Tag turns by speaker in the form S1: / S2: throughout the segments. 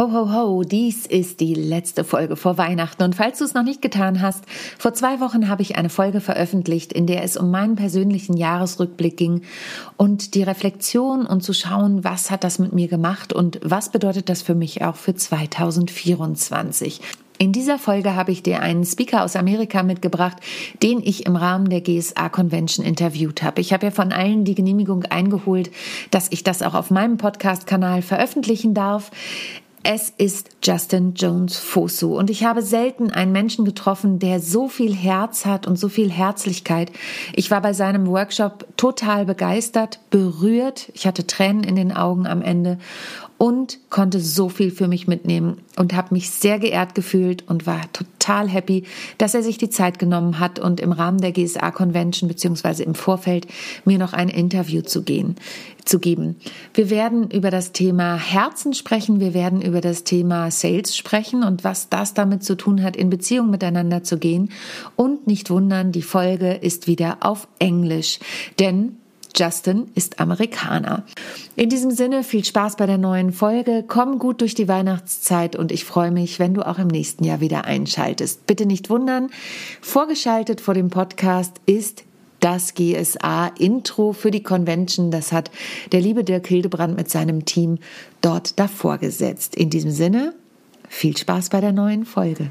S1: Ho, ho, ho, dies ist die letzte Folge vor Weihnachten. Und falls du es noch nicht getan hast, vor zwei Wochen habe ich eine Folge veröffentlicht, in der es um meinen persönlichen Jahresrückblick ging und die Reflexion und zu schauen, was hat das mit mir gemacht und was bedeutet das für mich auch für 2024. In dieser Folge habe ich dir einen Speaker aus Amerika mitgebracht, den ich im Rahmen der GSA Convention interviewt habe. Ich habe ja von allen die Genehmigung eingeholt, dass ich das auch auf meinem Podcast-Kanal veröffentlichen darf. Es ist Justin Jones Fosu und ich habe selten einen Menschen getroffen, der so viel Herz hat und so viel Herzlichkeit. Ich war bei seinem Workshop total begeistert, berührt. Ich hatte Tränen in den Augen am Ende und konnte so viel für mich mitnehmen und habe mich sehr geehrt gefühlt und war total happy, dass er sich die Zeit genommen hat und im Rahmen der GSA Convention beziehungsweise im Vorfeld mir noch ein Interview zu gehen, zu geben. Wir werden über das Thema Herzen sprechen, wir werden über das Thema Sales sprechen und was das damit zu tun hat, in Beziehung miteinander zu gehen und nicht wundern, die Folge ist wieder auf Englisch, denn Justin ist Amerikaner. In diesem Sinne viel Spaß bei der neuen Folge. Komm gut durch die Weihnachtszeit und ich freue mich, wenn du auch im nächsten Jahr wieder einschaltest. Bitte nicht wundern. Vorgeschaltet vor dem Podcast ist das GSA-Intro für die Convention. Das hat der liebe Dirk Hildebrand mit seinem Team dort davor gesetzt. In diesem Sinne, viel Spaß bei der neuen Folge.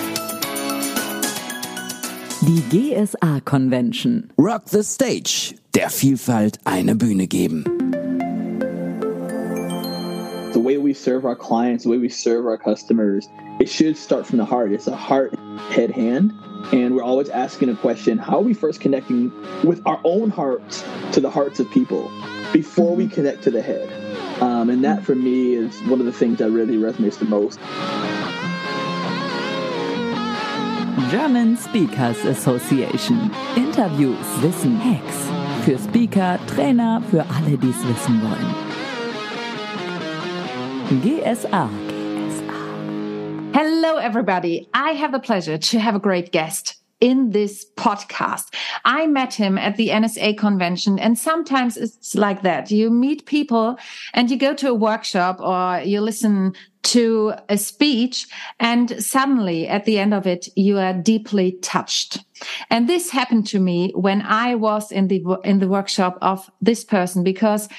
S2: Die GSA Convention.
S3: Rock the Stage. Der Vielfalt eine Bühne geben.
S4: The way we serve our clients, the way we serve our customers, it should start from the heart. It's a heart, head, hand. And we're always asking a question how are we first connecting with our own hearts to the hearts of people before we connect to the head? Um, and that for me is one of the things that really resonates the most.
S2: German Speakers Association. Interviews, Wissen, Hacks. Für Speaker, Trainer, für alle, die es wissen wollen. GSA.
S1: Hello, everybody. I have the pleasure to have a great guest in this podcast. I met him at the NSA convention and sometimes it's like that. You meet people and you go to a workshop or you listen to a speech and suddenly at the end of it, you are deeply touched. And this happened to me when I was in the, in the workshop of this person because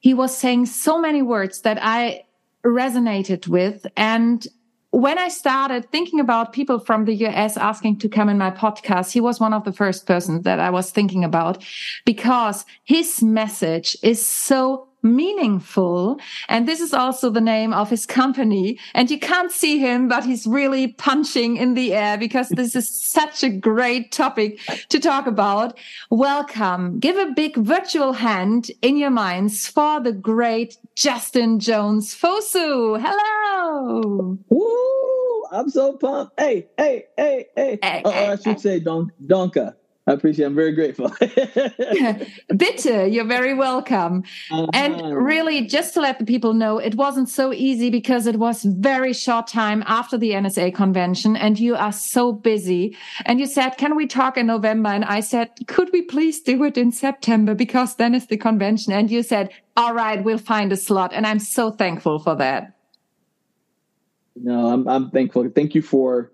S1: he was saying so many words that I resonated with and when I started thinking about people from the US asking to come in my podcast, he was one of the first persons that I was thinking about because his message is so meaningful. And this is also the name of his company. And you can't see him, but he's really punching in the air because this is such a great topic to talk about. Welcome. Give a big virtual hand in your minds for the great Justin Jones Fosu. Hello.
S4: Woo! I'm so pumped. Hey, hey, hey, hey. hey, oh, hey I should hey. say don- Donka. I appreciate it. I'm very grateful.
S1: Bitte, you're very welcome. Uh-huh. And really, just to let the people know, it wasn't so easy because it was very short time after the NSA convention and you are so busy. And you said, can we talk in November? And I said, could we please do it in September? Because then is the convention. And you said, all right, we'll find a slot. And I'm so thankful for that.
S4: No, I'm, I'm thankful. Thank you for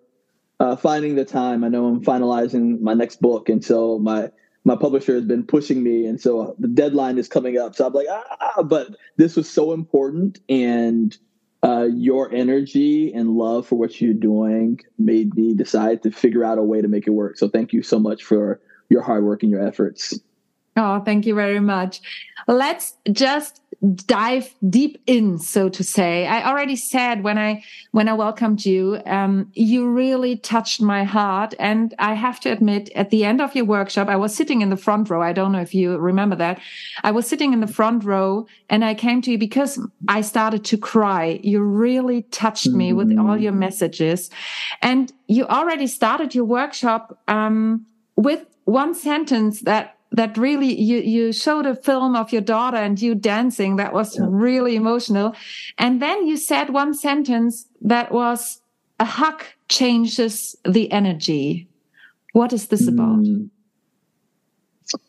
S4: uh, finding the time. I know I'm finalizing my next book, and so my my publisher has been pushing me, and so the deadline is coming up. So I'm like, ah, but this was so important, and uh, your energy and love for what you're doing made me decide to figure out a way to make it work. So thank you so much for your hard work and your efforts.
S5: Oh, thank you very much. Let's just dive deep in, so to say. I already said when I when I welcomed you, um, you really touched my heart, and I have to admit, at the end of your workshop, I was sitting in the front row. I don't know if you remember that. I was sitting in the front row, and I came to you because I started to cry. You really touched me with all your messages, and you already started your workshop um, with one sentence that that really you you showed a film of your daughter and you dancing. That was yeah. really emotional. And then you said one sentence that was a hug changes the energy. What is this about? Mm.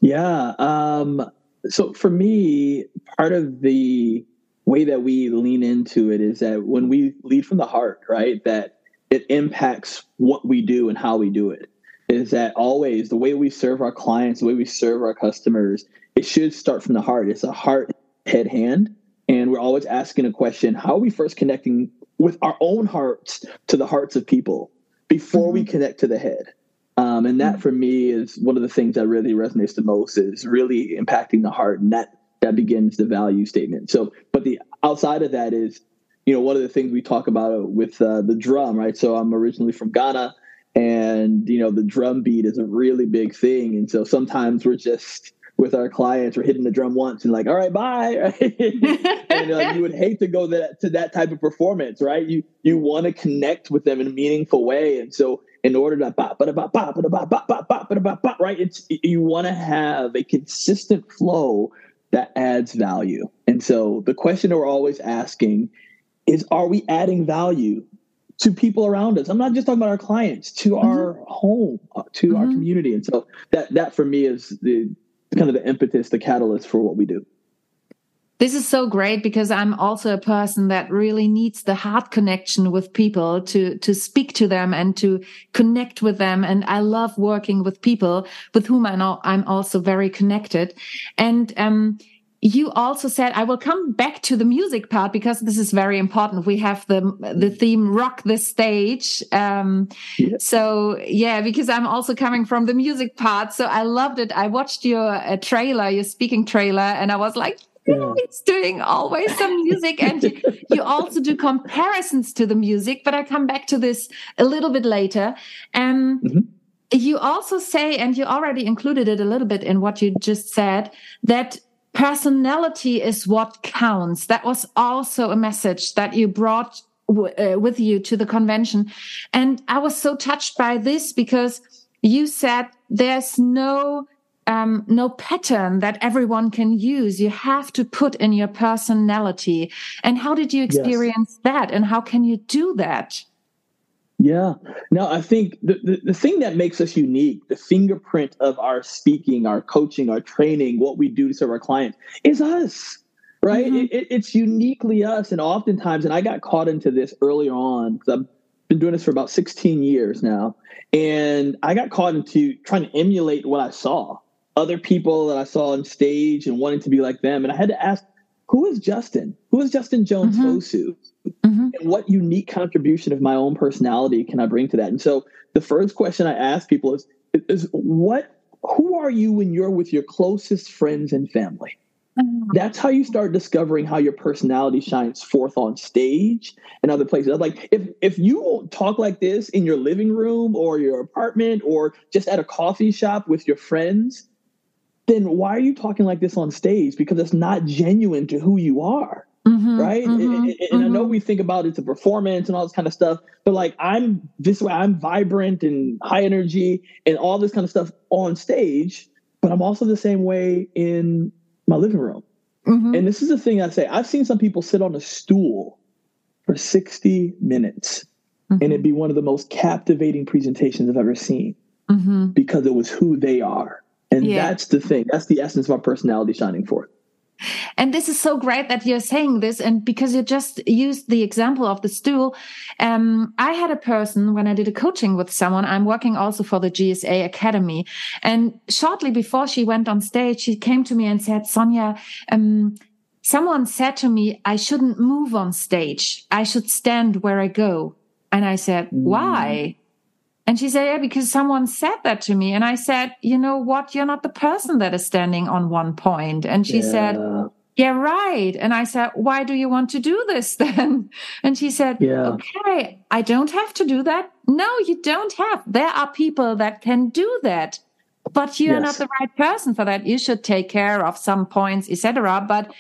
S4: yeah um so for me part of the way that we lean into it is that when we lead from the heart right that it impacts what we do and how we do it is that always the way we serve our clients, the way we serve our customers, it should start from the heart. It's a heart, head, hand. And we're always asking a question how are we first connecting with our own hearts to the hearts of people before mm-hmm. we connect to the head? Um, and that mm-hmm. for me is one of the things that really resonates the most is really impacting the heart. And that, that begins the value statement. So, but the outside of that is, you know, one of the things we talk about with uh, the drum, right? So I'm originally from Ghana and you know the drum beat is a really big thing. And so sometimes we're just with our clients we're hitting the drum once and like all right bye and like, you would hate to go that to that type of performance right? You you want to connect with them in a meaningful way. And so in order to bop but bop bop but bop bop bop bop but bop bop right? It's you want to have a consistent flow that adds value. And so the question we're always asking is are we adding value to people around us. I'm not just talking about our clients, to mm-hmm. our home, uh, to mm-hmm. our community. And so that that for me is the kind of the impetus, the catalyst for what we do.
S5: This is so great because I'm also a person that really needs the heart connection with people to, to speak to them and to connect with them. And I love working with people with whom I know I'm also very connected. And, um, you also said i will come back to the music part because this is very important. We have the the theme rock the stage. Um so yeah because i'm also coming from the music part. So i loved it. I watched your uh, trailer your speaking trailer and i was like yeah. it's doing always some music. And you, you, also do comparisons to the music but i come back to this a little bit later. Um mm -hmm. you also say and you already included it a little bit in what you just said that personality is what counts. That was also a message that you brought uh, with you to the convention. And I was so touched by this because you said there's no um, no pattern that everyone can use. You have to put in your personality. And how did you experience yes. that? And how can you do that?
S4: Yeah. No, I think the, the, the, thing that makes us unique, the fingerprint of our speaking, our coaching, our training, what we do to serve our clients is us, right? Mm-hmm. It, it's uniquely us. And oftentimes, and I got caught into this earlier on because I've been doing this for about 16 years now. And I got caught into trying to emulate what I saw, other people that I saw on stage and wanting to be like them. And I had to ask, who is Justin? Who is Justin Jones mm-hmm. Fosu? Mm-hmm. What unique contribution of my own personality can I bring to that? And so the first question I ask people is, is what who are you when you're with your closest friends and family? Mm-hmm. That's how you start discovering how your personality shines forth on stage and other places. Like if if you talk like this in your living room or your apartment or just at a coffee shop with your friends, then why are you talking like this on stage? Because it's not genuine to who you are. Mm-hmm, right. Mm-hmm, and, and mm-hmm. I know mm-hmm. we think about it's a performance and all this kind of stuff, but like I'm this way, I'm vibrant and high energy and all this kind of stuff on stage, but I'm also the same way in my living room. Mm-hmm. And this is the thing I say I've seen some people sit on a stool for 60 minutes and it'd be one of the most captivating presentations I've ever seen because it was who they are and yeah. that's the thing. That's the essence of our personality shining forth.
S5: And this is so great that you're saying this. And because you just used the example of the stool, um, I had a person when I did a coaching with someone, I'm working also for the GSA Academy. And shortly before she went on stage, she came to me and said, Sonia, um, someone said to me, I shouldn't move on stage. I should stand where I go. And I said, mm. why? And she said, Yeah, because someone said that to me. And I said, You know what? You're not the person that is standing on one point. And she
S4: Yeah.
S5: said, Yeah, right. And I said, Why do you want to do this then? And she said,
S4: Yeah.
S5: Okay, I don't have to do that. No, you don't have. There are people that can do that. But you're not the right person for that. You should take care of some points, etc. But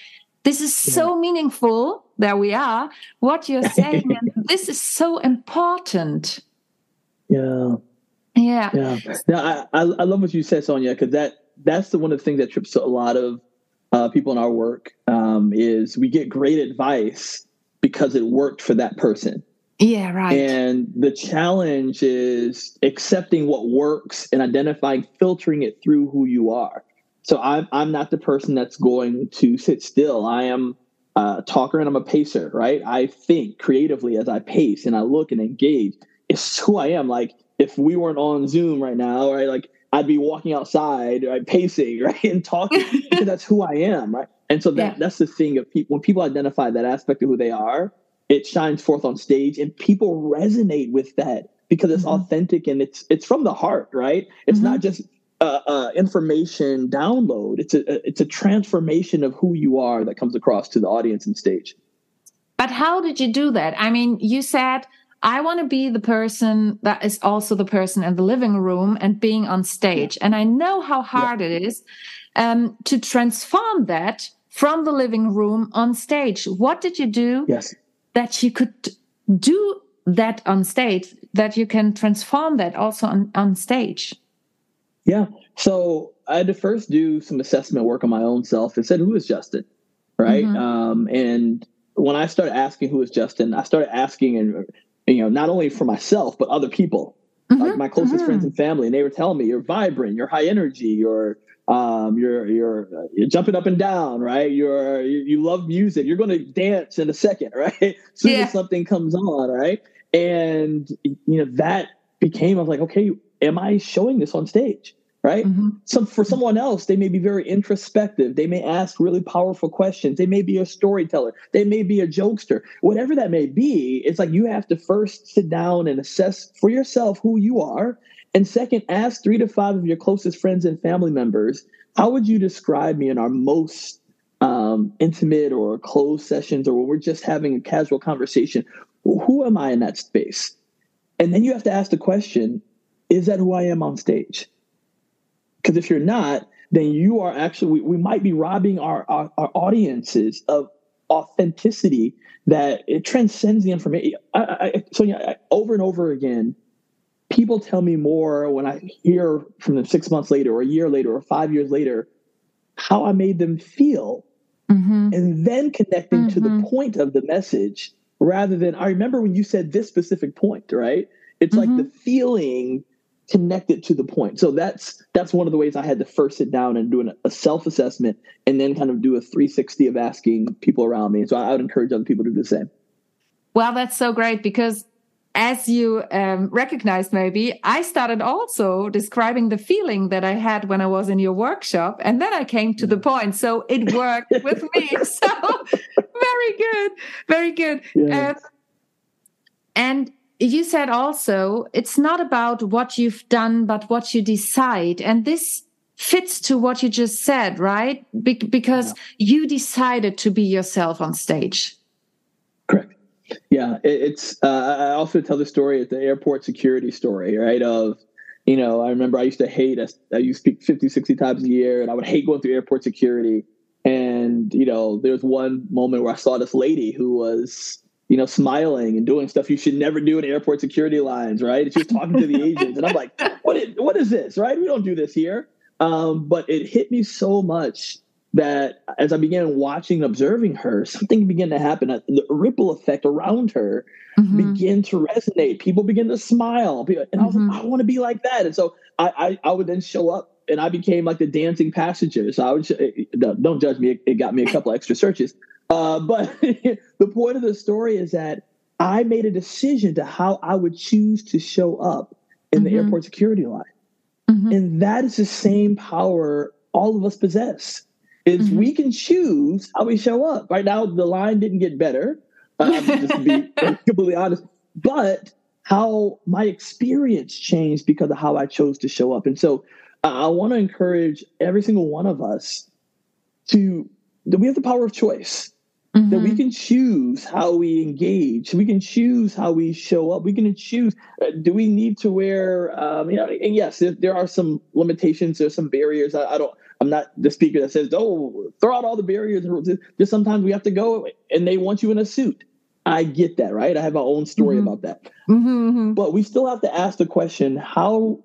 S5: this is so meaningful. There we are. What you're saying, and this is so important.
S4: Yeah.
S5: Yeah.
S4: Yeah. Now, I, I, I love what you said, Sonia, because that that's the one of the things that trips a lot of uh, people in our work um, is we get great advice because it worked for that person.
S5: Yeah, right.
S4: And the challenge is accepting what works and identifying, filtering it through who you are. So I'm I'm not the person that's going to sit still. I am a talker and I'm a pacer, right? I think creatively as I pace and I look and engage. It's who I am. Like if we weren't on Zoom right now, right? Like I'd be walking outside, right, pacing, right, and talking because that's who I am, right? And so that
S5: Yeah.
S4: that's the thing of people when people identify that aspect of who they are, it shines forth on stage, and people resonate with that because it's
S5: Mhm.
S4: authentic and it's it's from the heart, right? It's
S5: Mhm.
S4: not just uh, uh, information download; it's a it's a transformation of who you are that comes across to the audience and stage.
S5: But how did you do that? I mean, you said, I want to be the person that is also the person in the living room and being on stage. And I know how hard it is um, to transform that from the living room on stage. What did you do
S4: Yes.
S5: that you could do that on stage, that you can transform that also on, on stage?
S4: Yeah. So I had to first do some assessment work on my own self and said, who is Justin? Right.
S5: Mhm.
S4: Um, and when I started asking who is Justin, I started asking and you know, not only for myself, but other people, like
S5: Mhm,
S4: my closest
S5: mhm.
S4: friends and family. And they were telling me you're vibrant, you're high energy, you're um, you're you're uh, you're jumping up and down, right? You're you, you love music. You're going to dance in a second, right? Soon
S5: Yeah.
S4: as something comes on, right? And you know that became I was like, okay, am I showing this on stage, right?
S5: Mhm.
S4: some for someone else they may be very introspective. They may ask really powerful questions. They may be a storyteller. They may be a jokester. Whatever that may be it's like you have to first sit down and assess for yourself who you are and second ask three to five of your closest friends and family members how would you describe me in our most um, intimate or closed sessions or when we're just having a casual conversation? Who am i in that space? And then you have to ask the question is that who i am on stage because if you're not, then you are actually, we, we might be robbing our, our, our audiences of authenticity that it transcends the information. I, I, so yeah, I, over and over again, people tell me more when I hear from them six months later or a year later or five years later how I made them feel
S5: Mhm.
S4: and then connecting to the
S5: Mhm.
S4: point of the message rather than I remember when you said this specific point, right? It's like the feeling connected to the point. So that's that's one of the ways I had to first sit down and do an, a self assessment and then kind of do a 360 of asking people around me. So I, I would encourage other people to do the same.
S5: Well, that's so great because as you um, recognized, maybe I started also describing the feeling that I had when I was in your workshop, and then I came to the point. So it worked with me. So very good, very good.
S4: Yeah.
S5: Um, and you said also it's not about what you've done, but what you decide, and this fits to what you just said, right? Be- because you decided to be yourself on stage.
S4: Correct. Yeah, it, it's. Uh, I also tell the story at the airport security story, right? Of, you know, I remember I used to hate. I, I used to speak 50, 60 times a year, and I would hate going through airport security. And you know, there was one moment where I saw this lady who was, you know, smiling and doing stuff you should never do in airport security lines, right? She was talking to the agents, and I'm like, what is, what is this, right? We don't do this here. Um, but it hit me so much that as I began watching, and observing her, something began to happen. The ripple effect around her
S5: Mhm.
S4: began to resonate. People begin to smile, and I was like, I want to be like that. And so I, I, I would then show up, and I became like the dancing passenger. So I would, don't judge me. It got me a couple extra searches. Uh, but the point of the story is that I made a decision to how I would choose to show up in the
S5: Mhm.
S4: airport security line.
S5: Mhm.
S4: And that is the same power all of us possess. Is
S5: Mhm.
S4: we can choose how we show up. Right now, the line didn't get better. Um, just to be completely honest. But how my experience changed because of how I chose to show up. And so uh, I want to encourage every single one of us to that we have the power of choice. Mm-hmm. That we mm-hmm. can choose how we engage. We can choose how we show up. We can choose. Uh, do we need to wear? Um, you know, and yes, there, there, are some limitations. There's some barriers. I, I don't. I'm not the speaker that says, "Oh, throw out all the barriers." Just sometimes we have to go, and they want you in a suit. I get that, right? I have my own story mm-hmm. about that. Mm-hmm, mm-hmm. But we still have to ask the question how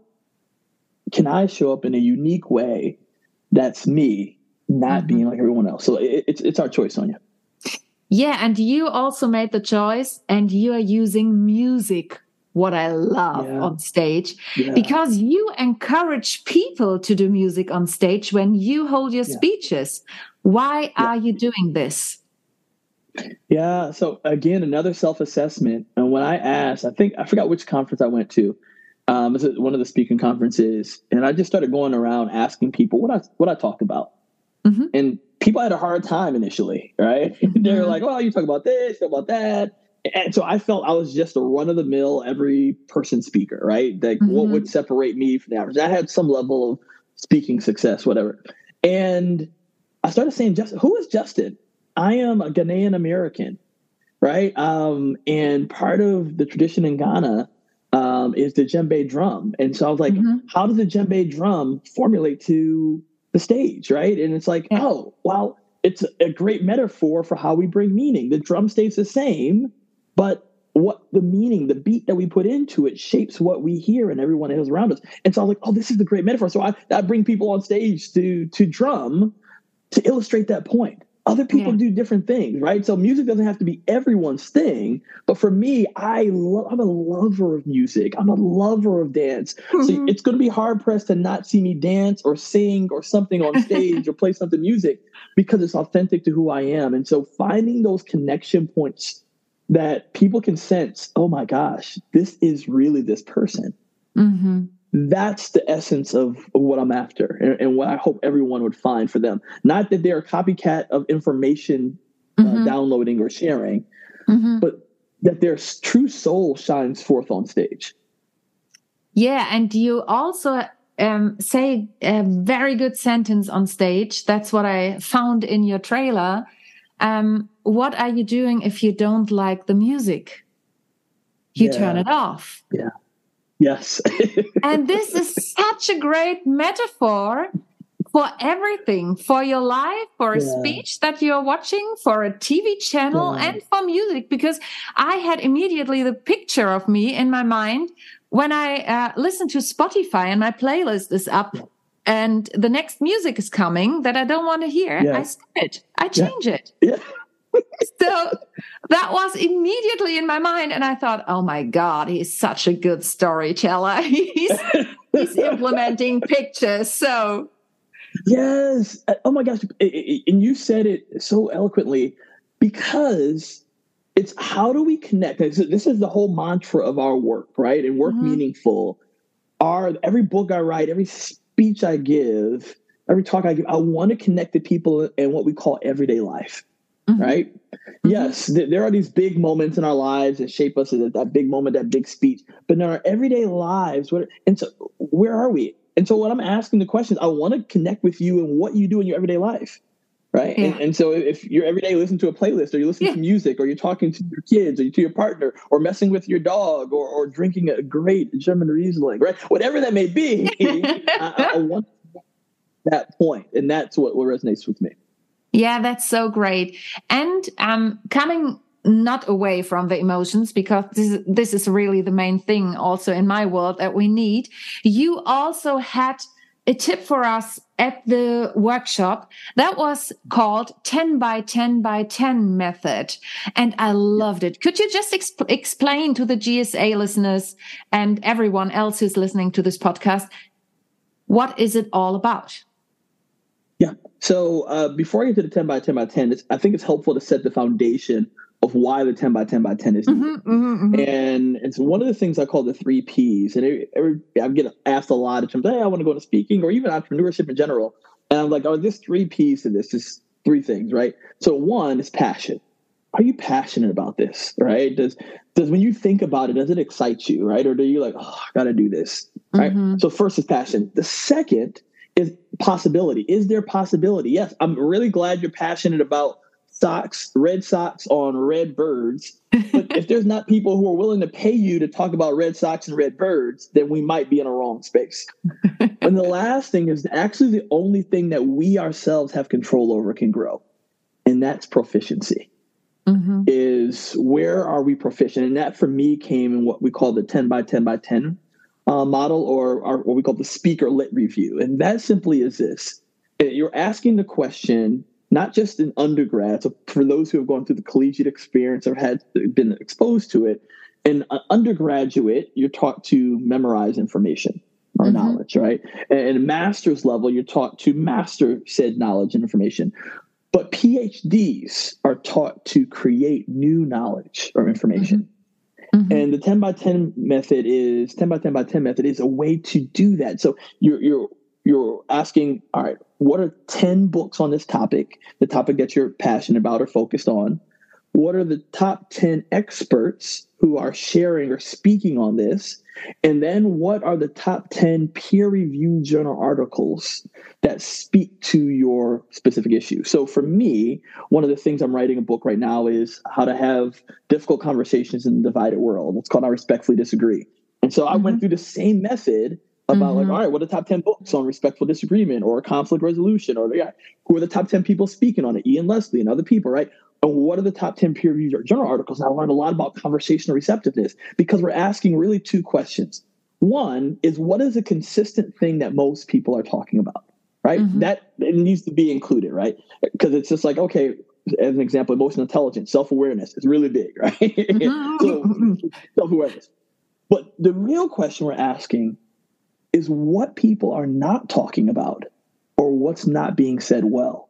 S4: can I show up in a unique way that's me, not mm-hmm. being like everyone else? So it, it's, it's our choice, Sonia.
S5: Yeah. And you also made the choice and you are using music what I love yeah. on stage yeah. because you encourage people to do music on stage when you hold your yeah. speeches. Why are you doing this?
S4: Yeah. So again, another self-assessment. And when I asked, I think I forgot which conference I went to. Um, it one of the speaking conferences, and I just started going around asking people what I what I talked about, mm-hmm. and people had a hard time initially, right? Mm-hmm. They're like, "Well, you talk about this, talk about that," and so I felt I was just a run of the mill every person speaker, right? Like, mm-hmm. what would separate me from the average? I had some level of speaking success, whatever, and I started saying, "Justin, who is Justin?" I am a Ghanaian American, right? Um, and part of the tradition in Ghana um, is the djembe drum. And so I was like, mm-hmm. how does the djembe drum formulate to the stage, right? And it's like, oh, well, it's a great metaphor for how we bring meaning. The drum stays the same, but what the meaning, the beat that we put into it shapes what we hear and everyone else around us. And so I was like, oh, this is the great metaphor. So I, I bring people on stage to to drum to illustrate that point other people yeah. do different things, right? So music doesn't have to be everyone's thing. But for me, I lo- I'm a lover of music. I'm a lover of dance. Mm-hmm. So it's going to be hard pressed to not see me dance or sing or something on stage or play something music because it's authentic to who I am. And so finding those connection points that people can sense, oh my gosh, this is really this person. Mm-hmm that's the essence of, what I'm after and, and, what I hope everyone would find for them. Not that they're a copycat of information uh, mm-hmm. downloading or sharing, mm-hmm. but that their true soul shines forth on stage.
S5: Yeah, and you also um, say a very good sentence on stage. That's what I found in your trailer. Um, what are you doing if you don't like the music? You yeah. turn it off.
S4: Yeah. Yes.
S5: and this is such a great metaphor for everything for your life, for a yeah. speech that you're watching, for a TV channel, yeah. and for music. Because I had immediately the picture of me in my mind when I uh, listen to Spotify and my playlist is up. And the next music is coming that I don't want to hear. I skip it. I change it. So that was immediately in my mind and i thought oh my god he's such a good storyteller. He's he's implementing pictures. So
S4: yes. Oh my gosh and you said it so eloquently because it's how do we connect? This is the whole mantra of our work right? And work mm-hmm. meaningful. Our every book i write every speech i give every talk i give i want to connect the people in what we call everyday life Mm-hmm. right? Mm-hmm. Yes, th- there are these big moments in our lives that shape us. That, that big moment, that big speech. But in our everyday lives, what? And so, where are we? And so, what I'm asking the questions, I want to connect with you and what you do in your everyday life, right? Yeah. And, and, so, if you're every day listening to a playlist, or you're listening yeah. to music, or you're talking to your kids, or to your partner, or messing with your dog, or, or drinking a great German Riesling, right? Whatever that may be, I, I want that point, and that's what, what resonates with me.
S5: Yeah, that's so great. And um, coming not away from the emotions because this, this is really the main thing also in my world that we need. You also had a tip for us at the workshop that was called 10 by 10 by 10 method. And I loved it. Could you just exp- explain to the GSA listeners and everyone else who's listening to this podcast, what is it all about?
S4: Yeah. So uh, before I get to the 10 by 10 by 10, I think it's helpful to set the foundation of why the 10 by 10 by 10 is mm-hmm, mm-hmm, mm-hmm. And it's one of the things I call the three P's. And every, every, I get asked a lot of times, hey, I want to go into speaking or even entrepreneurship in general. And I'm like, oh, there's three P's to this. Just three things, right? So one is passion. are you passionate about this? Right? Does does when you think about it, does it excite you? Right? Or do you like, oh, I got to do this? Right. Mm-hmm. So first is passion. The second is possibility. Is there possibility? Yes, I'm really glad you're passionate about socks, red socks on red birds. But if there's not people who are willing to pay you to talk about red socks and red birds, then we might be in a wrong space. and the last thing is actually the only thing that we ourselves have control over can grow, and that's proficiency. Mm-hmm. Is where are we proficient? And that for me came in what we call the 10 by 10 by 10 uh, model or what we call the speaker lit review. And that simply is this you're asking the question not just in undergrad, so for those who have gone through the collegiate experience or had been exposed to it, in undergraduate, you're taught to memorize information or mm-hmm. knowledge, right? And master's level, you're taught to master said knowledge and information. But PhDs are taught to create new knowledge or information. Mm-hmm. And the 10 by 10 method is 10 by 10 by 10 method is a way to do that. So you're you're you're asking, all right, what are 10 books on this topic, the topic that you're passionate about or focused on? What are the top 10 experts who are sharing or speaking on this? And then what are the top 10 peer reviewed journal articles that speak to your specific issue? So for me, one of the things I'm writing a book right now is how to have difficult conversations in the divided world. It's called I Respectfully Disagree. And so I mm-hmm. went through the same method about mm-hmm. like, all right, what are the top 10 books on respectful disagreement or conflict resolution? Or yeah, who are the top 10 people speaking on it? Ian Leslie and other people, right? And what are the top 10 peer reviewed journal articles? And I learned a lot about conversational receptiveness because we're asking really two questions. One is what is a consistent thing that most people are talking about? Right? Mm-hmm. That it needs to be included, right? Because it's just like, okay, as an example, emotional intelligence, self-awareness is really big, right? Mm-hmm. so self-awareness. But the real question we're asking is what people are not talking about or what's not being said well.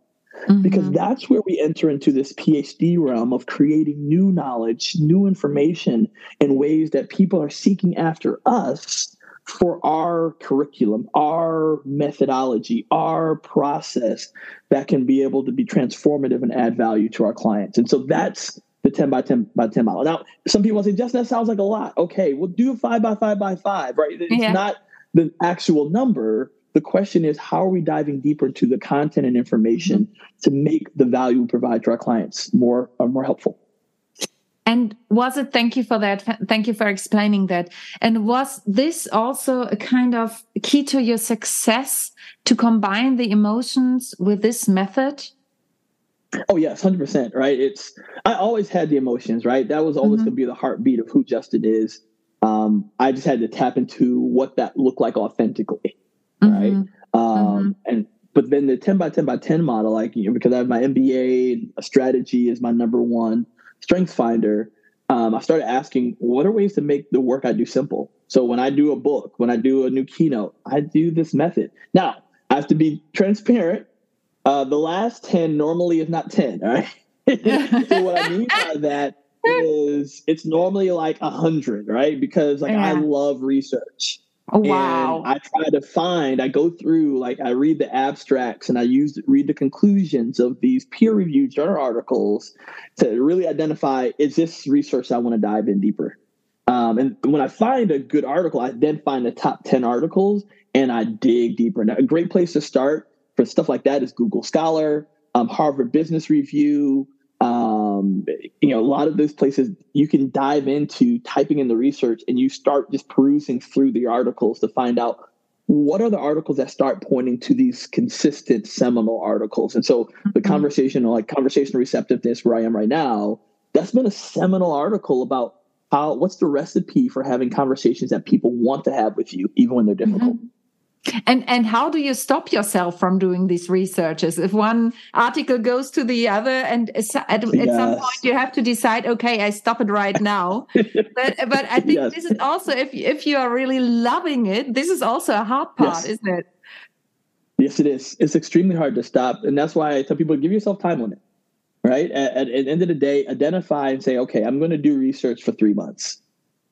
S4: Mm-hmm. Because that's where we enter into this PhD realm of creating new knowledge, new information in ways that people are seeking after us for our curriculum, our methodology, our process that can be able to be transformative and add value to our clients. And so that's the 10 by 10 by 10 model. Now, some people say, Justin, that sounds like a lot. Okay, we'll do a five by five by five, right? It's yeah. not the actual number. The question is, how are we diving deeper into the content and information mm-hmm. to make the value we provide to our clients more uh, more helpful?
S5: And was it, thank you for that. Thank you for explaining that. And was this also a kind of key to your success to combine the emotions with this method?
S4: Oh yes, hundred percent. Right. It's I always had the emotions. Right. That was always mm-hmm. going to be the heartbeat of who Justin is um, I just had to tap into what that looked like authentically, mm-hmm. right? Um, mm-hmm. And but then the ten by ten by ten model, like you know, because I have my MBA, a strategy is my number one strength finder. Um, I started asking, what are ways to make the work I do simple? So when I do a book, when I do a new keynote, I do this method. Now I have to be transparent. Uh, the last ten normally is not ten. All right. so what I mean by that is it's normally like a hundred, right? Because like yeah. I love research.
S5: Oh, wow.
S4: And I try to find, I go through, like I read the abstracts and I use read the conclusions of these peer-reviewed journal articles to really identify is this research I want to dive in deeper. Um, and when I find a good article, I then find the top 10 articles and I dig deeper. Now, a great place to start for stuff like that is Google Scholar, um, Harvard Business Review, um, you know, a lot of those places you can dive into typing in the research and you start just perusing through the articles to find out what are the articles that start pointing to these consistent seminal articles. And so the mm-hmm. conversation, like conversation receptiveness, where I am right now, that's been a seminal article about how what's the recipe for having conversations that people want to have with you, even when they're difficult. Mm-hmm.
S5: And and how do you stop yourself from doing these researches? If one article goes to the other, and at, at yes. some point you have to decide, okay, I stop it right now. but but I think yes. this is also if if you are really loving it, this is also a hard part, yes. isn't it?
S4: Yes, it is. It's extremely hard to stop, and that's why I tell people give yourself time on it. Right at, at, at the end of the day, identify and say, okay, I'm going to do research for three months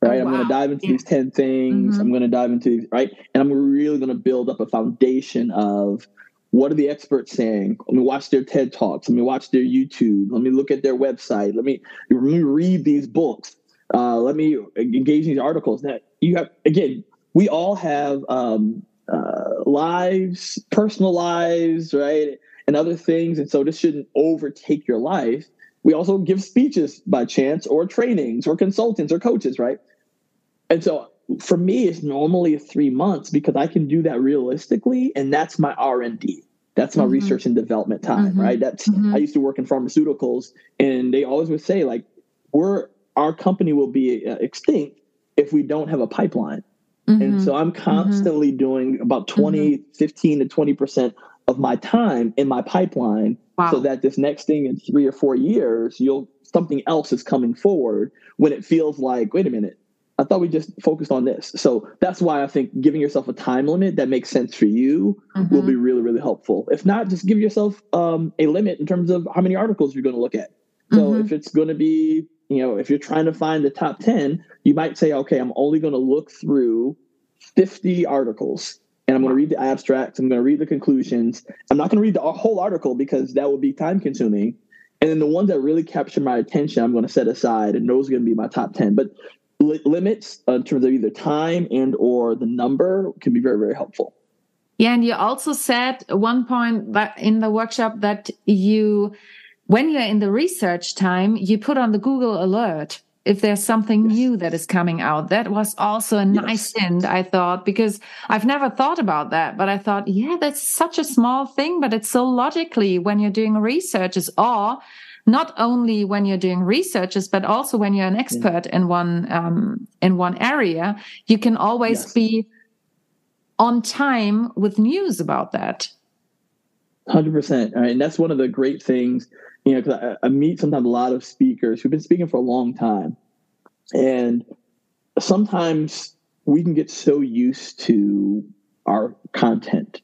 S4: right? Oh, wow. I'm going to dive into yeah. these 10 things. Mm-hmm. I'm going to dive into these, right? And I'm really going to build up a foundation of what are the experts saying? Let me watch their TED Talks. Let me watch their YouTube. Let me look at their website. Let me, let me read these books. Uh, let me engage in these articles. That you have, again, we all have um, uh, lives, personal lives, right? And other things. And so this shouldn't overtake your life. We also give speeches by chance or trainings or consultants or coaches, right? And so for me, it's normally three months because I can do that realistically. And that's my R&D. That's my mm-hmm. research and development time, mm-hmm. right? That's mm-hmm. I used to work in pharmaceuticals and they always would say like, we're, our company will be uh, extinct if we don't have a pipeline. Mm-hmm. And so I'm mm-hmm. constantly mm-hmm. doing about 20, mm-hmm. 15 to 20% of my time in my pipeline wow. so that this next thing in three or four years, you'll something else is coming forward when it feels like, wait a minute, I thought we just focused on this. So that's why I think giving yourself a time limit that makes sense for you mm-hmm. will be really, really helpful. If not, just give yourself um, a limit in terms of how many articles you're going to look at. So mm-hmm. if it's going to be you know, if you're trying to find the top 10, you might say, okay, I'm only going to look through 50 articles and I'm going to read the abstracts. I'm going to read the conclusions. I'm not going to read the whole article because that would be time consuming. And then the ones that really capture my attention, I'm going to set aside, and those are going to be my top 10. But li- limits uh, in terms of either time and or the number can be very, very helpful.
S5: Yeah, and you also said one point that in the workshop that you when you're in the research time, you put on the Google alert if there's something yes. new that is coming out. That was also a yes. nice hint, I thought, because I've never thought about that. But I thought, yeah, that's such a small thing, but it's so logically when you're doing research researches or not only when you're doing researches, but also when you're an expert yeah. in one um, in one area, you can always yes. be on time with news about that.
S4: Hundred percent. And that's one of the great things you know, because I, I meet sometimes a lot of speakers who've been speaking for a long time, and sometimes we can get so used to our content.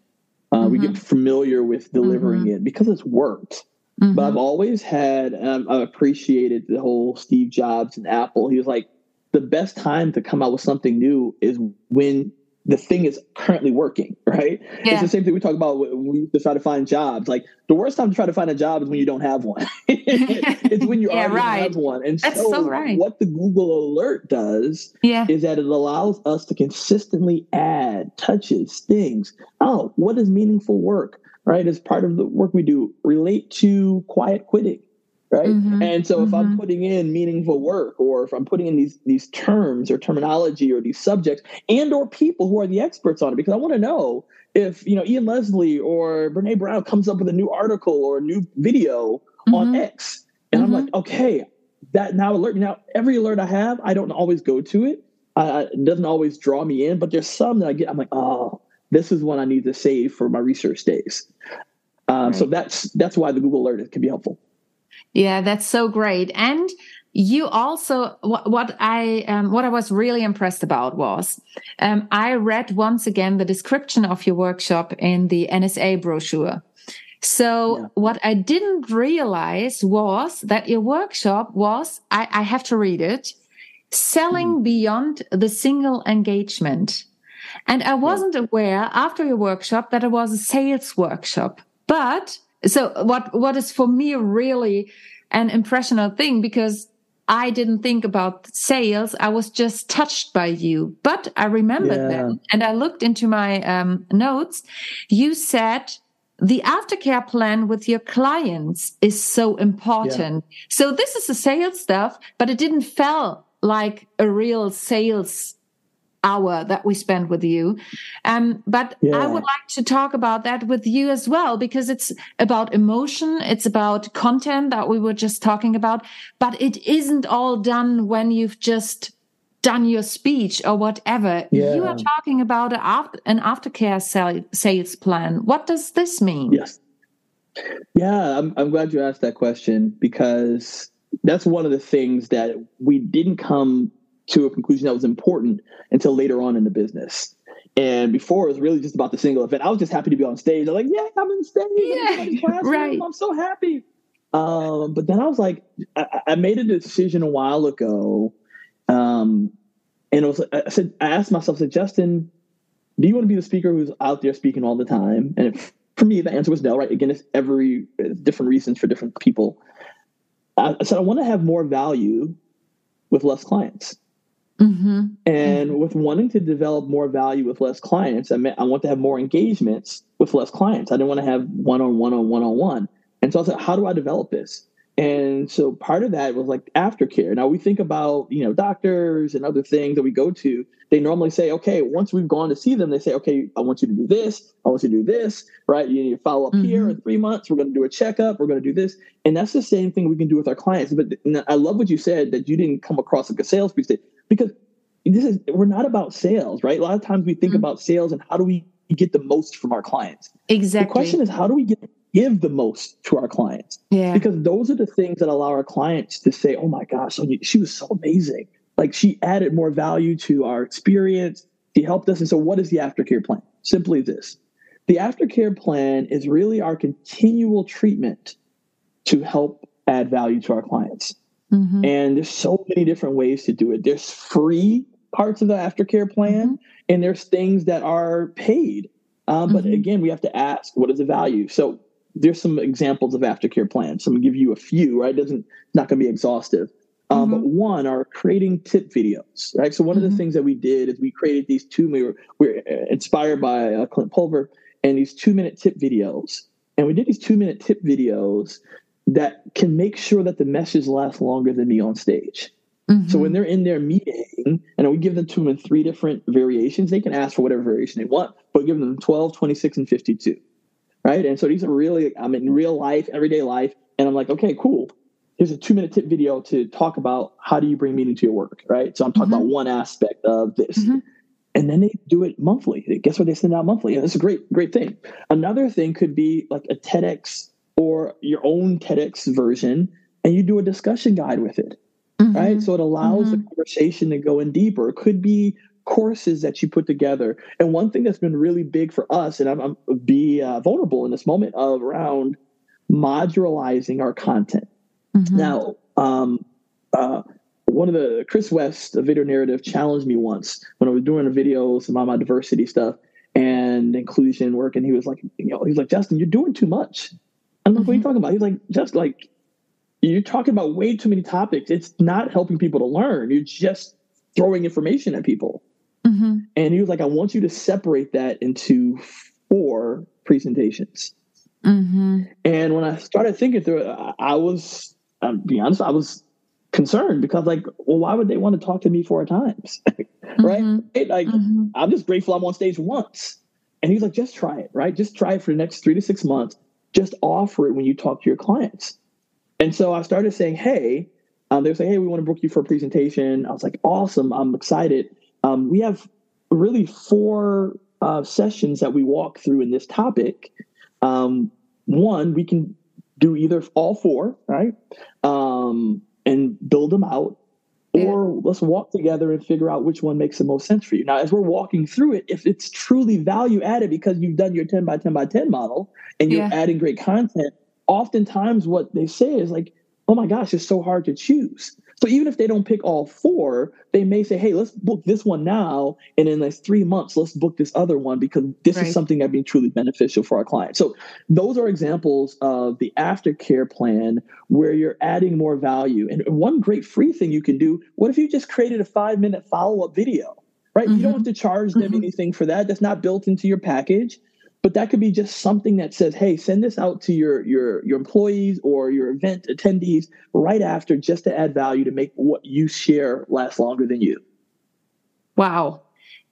S4: Uh, mm-hmm. We get mm-hmm. familiar with delivering mm-hmm. it because it's worked. Mm-hmm. But I've always had, and I've appreciated the whole Steve Jobs and Apple. He was like, the best time to come out with something new is when the thing is currently working, right? Yeah. It's the same thing we talk about when we try to find jobs. Like the worst time to try to find a job is when you don't have one. it's when you yeah, already right. have one. And That's so, so right. what the Google alert does yeah. is that it allows us to consistently add touches, things. Oh, what is meaningful work? Right? As part of the work we do, relate to quiet quitting right mm-hmm. and so if mm-hmm. i'm putting in meaningful work or if i'm putting in these these terms or terminology or these subjects and or people who are the experts on it because i want to know if you know ian leslie or brene brown comes up with a new article or a new video mm-hmm. on x and i'm like mm-hmm. okay that now alert now every alert i have i don't always go to it uh, it doesn't always draw me in but there's some that i get i'm like oh this is one i need to save for my research days um, right. so that's that's why the google alert can be helpful
S5: yeah, that's so great. And you also what, what I um, what I was really impressed about was um, I read once again the description of your workshop in the NSA brochure. So yeah. what I didn't realize was that your workshop was I, I have to read it selling mm. beyond the single engagement. And I wasn't yeah. aware after your workshop that it was a sales workshop. But so what, what is for me really an impressional thing because I didn't think about sales. I was just touched by you, but I remembered yeah. them and I looked into my um, notes. You said the aftercare plan with your clients is so important. Yeah. So this is the sales stuff, but it didn't feel like a real sales hour that we spend with you. Um, but yeah. I would like to talk about that with you as well, because it's about emotion. It's about content that we were just talking about, but it isn't all done when you've just done your speech or whatever. Yeah. You are talking about an aftercare sales plan. What does this mean?
S4: Yes. Yeah, I'm, I'm glad you asked that question because that's one of the things that we didn't come to a conclusion that was important until later on in the business. And before it was really just about the single event. I was just happy to be on stage. I'm like, yeah, I'm in stage. Yeah, right. I'm so happy. Um, but then I was like, I, I, made a decision a while ago. Um, and it was, I said, I asked myself, I said, Justin, do you want to be the speaker who's out there speaking all the time? And it for me, the answer was no, right? Again, it's every it's different reasons for different people. I, I said, I want to have more value with less clients. Mm-hmm. And with wanting to develop more value with less clients, I meant I want to have more engagements with less clients. I didn't want to have one on one on one on one. And so I said, how do I develop this? And so part of that was like aftercare. Now we think about, you know, doctors and other things that we go to. They normally say, okay, once we've gone to see them, they say, okay, I want you to do this. I want you to do this, right? You need to follow up mm-hmm. here in three months. We're going to do a checkup. We're going to do this. And that's the same thing we can do with our clients. But I love what you said that you didn't come across like a sales pitch because this is, we're not about sales, right? A lot of times we think mm-hmm. about sales and how do we get the most from our clients?
S5: Exactly.
S4: The question is, how do we get give the most to our clients.
S5: Yeah.
S4: Because those are the things that allow our clients to say, oh my gosh, she was so amazing. Like she added more value to our experience. She helped us. And so, what is the aftercare plan? Simply this the aftercare plan is really our continual treatment to help add value to our clients. Mm-hmm. And there's so many different ways to do it. There's free parts of the aftercare plan, mm-hmm. and there's things that are paid. Um, but mm-hmm. again, we have to ask what is the value. So there's some examples of aftercare plans. So I'm gonna give you a few, right? It doesn't not gonna be exhaustive. Um, mm-hmm. But one are creating tip videos, right? So one mm-hmm. of the mm-hmm. things that we did is we created these two. We were, we were uh, inspired by uh, Clint Pulver and these two minute tip videos, and we did these two minute tip videos that can make sure that the message lasts longer than me on stage. Mm-hmm. So when they're in their meeting, and we give them to them in three different variations, they can ask for whatever variation they want, but give them 12, 26, and 52 right? And so these are really, I'm in real life, everyday life, and I'm like, okay, cool. Here's a two minute tip video to talk about how do you bring meaning to your work, right? So I'm talking mm-hmm. about one aspect of this. Mm-hmm. And then they do it monthly. Guess what? They send out monthly. And it's a great, great thing. Another thing could be like a TEDx or your own TEDx version, and you do a discussion guide with it. Mm-hmm. Right. So it allows the mm-hmm. conversation to go in deeper. It could be courses that you put together. And one thing that's been really big for us, and I'm, I'm be uh, vulnerable in this moment of around modularizing our content. Mm-hmm. Now, um, uh, one of the Chris West, the video narrative, challenged me once when I was doing videos about my diversity stuff and inclusion work, and he was like, you know, he's like, Justin, you're doing too much. I'm like, mm-hmm. what are you talking about? He's like, just like you're talking about way too many topics. It's not helping people to learn. You're just throwing information at people. Mm-hmm. And he was like, I want you to separate that into four presentations. Mm-hmm. And when I started thinking through it, I, was, I'll be honest, I was concerned because, like, well, why would they want to talk to me four times? right? Mm-hmm. Like, mm-hmm. I'm just grateful I'm on stage once. And he's like, just try it, right? Just try it for the next three to six months. Just offer it when you talk to your clients. And so I started saying, hey, um, they were saying, hey, we want to book you for a presentation. I was like, awesome. I'm excited. Um, we have really four uh, sessions that we walk through in this topic. Um, one, we can do either all four, right? Um, and build them out. Or yeah. let's walk together and figure out which one makes the most sense for you. Now, as we're walking through it, if it's truly value added because you've done your 10 by 10 by 10 model and you're yeah. adding great content, oftentimes what they say is like, oh my gosh, it's so hard to choose. So even if they don't pick all four, they may say, hey, let's book this one now. And in like three months, let's book this other one because this right. is something that be truly beneficial for our clients. So those are examples of the aftercare plan where you're adding more value. And one great free thing you can do, what if you just created a five minute follow up video? Right? Mm-hmm. You don't mm-hmm. have to charge them mm-hmm. anything for that. That's not built into your package but that could be just something that says hey send this out to your your your employees or your event attendees right after just to add value to make what you share last longer than you.
S5: Wow.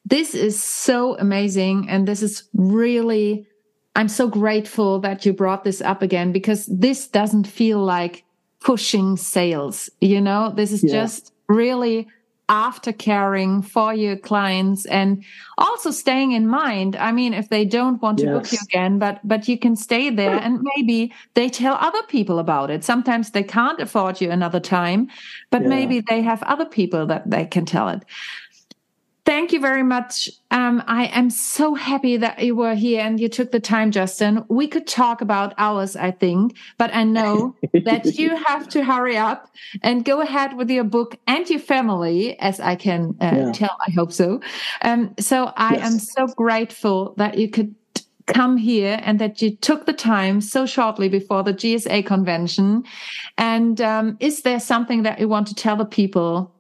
S5: This is so amazing. And this is really i'm so grateful that you brought this up again because this doesn't feel like pushing sales you know? This is yeah. just really after caring for your clients and also staying in mind i mean if they don't want to yes. book you again but but you can stay there and maybe they tell other people about it sometimes they can't afford you another time but yeah. maybe they have other people that they can tell it Thank you very much. Um, I am so happy that you were here and you took the time, Justin. We could talk about hours, I think, but I know that you have to hurry up and go ahead with your book and your family, as I can uh, yeah. tell. I hope so. Um, so I yes. am so grateful that you could come here and that you took the time so shortly before the GSA convention. And um, is there something that you want to tell the people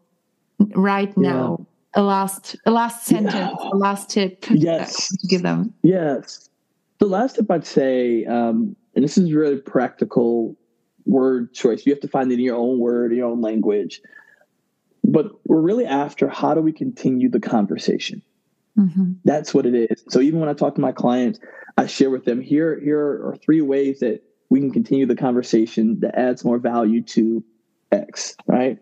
S5: right now? A last, a last sentence, yeah. a last tip.
S4: Yes.
S5: To give them.
S4: Yes. The last tip I'd say, um, and this is really practical word choice. You have to find it in your own word, your own language. But we're really after how do we continue the conversation? Mm-hmm. That's what it is. So even when I talk to my clients, I share with them here here are three ways that we can continue the conversation that adds more value to X, right?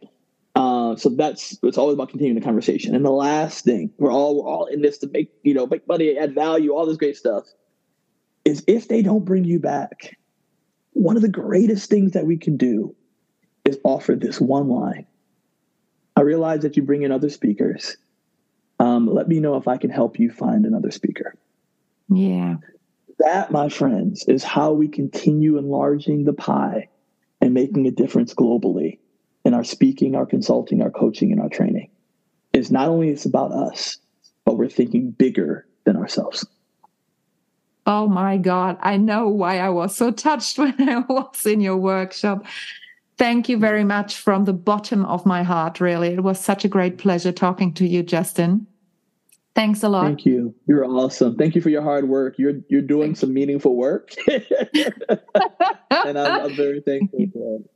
S4: Uh, so that's it's always about continuing the conversation. And the last thing, we're all we're all in this to make you know make money, add value, all this great stuff. Is if they don't bring you back, one of the greatest things that we can do is offer this one line. I realize that you bring in other speakers um, let me know if I can help you find another speaker.
S5: Yeah.
S4: That, my friends, is how we continue enlarging the pie and making a difference globally in our speaking, our consulting, our coaching, and our training. Is not only it's about us, but we're thinking bigger than ourselves.
S5: Oh my God. I know why I was so touched when I was in your workshop. Thank you very much from the bottom of my heart, really. It was such a great pleasure talking to you, Justin. Thanks a lot.
S4: Thank you. You're awesome. Thank you for your hard work. You're you're doing Thank some meaningful work. and I'm, I'm very thankful for it.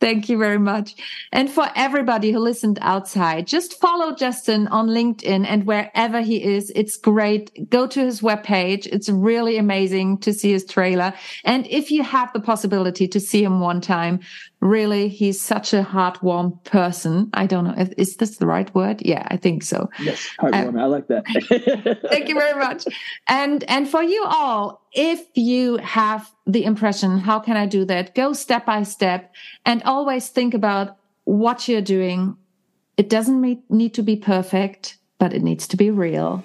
S5: Thank you very much. And for everybody who listened outside, just follow Justin on LinkedIn and wherever he is. It's great. Go to his webpage. It's really amazing to see his trailer. And if you have the possibility to see him one time, really, he's such a heartwarm person. I don't know. If, is this the right word? Yeah, I think so.
S4: Yes, heartwarm. Uh, I like that.
S5: thank you very much. And, and for you all, if you have the impression, how can I do that? Go step by step and always think about what you're doing. It doesn't need to be perfect, but it needs to be real.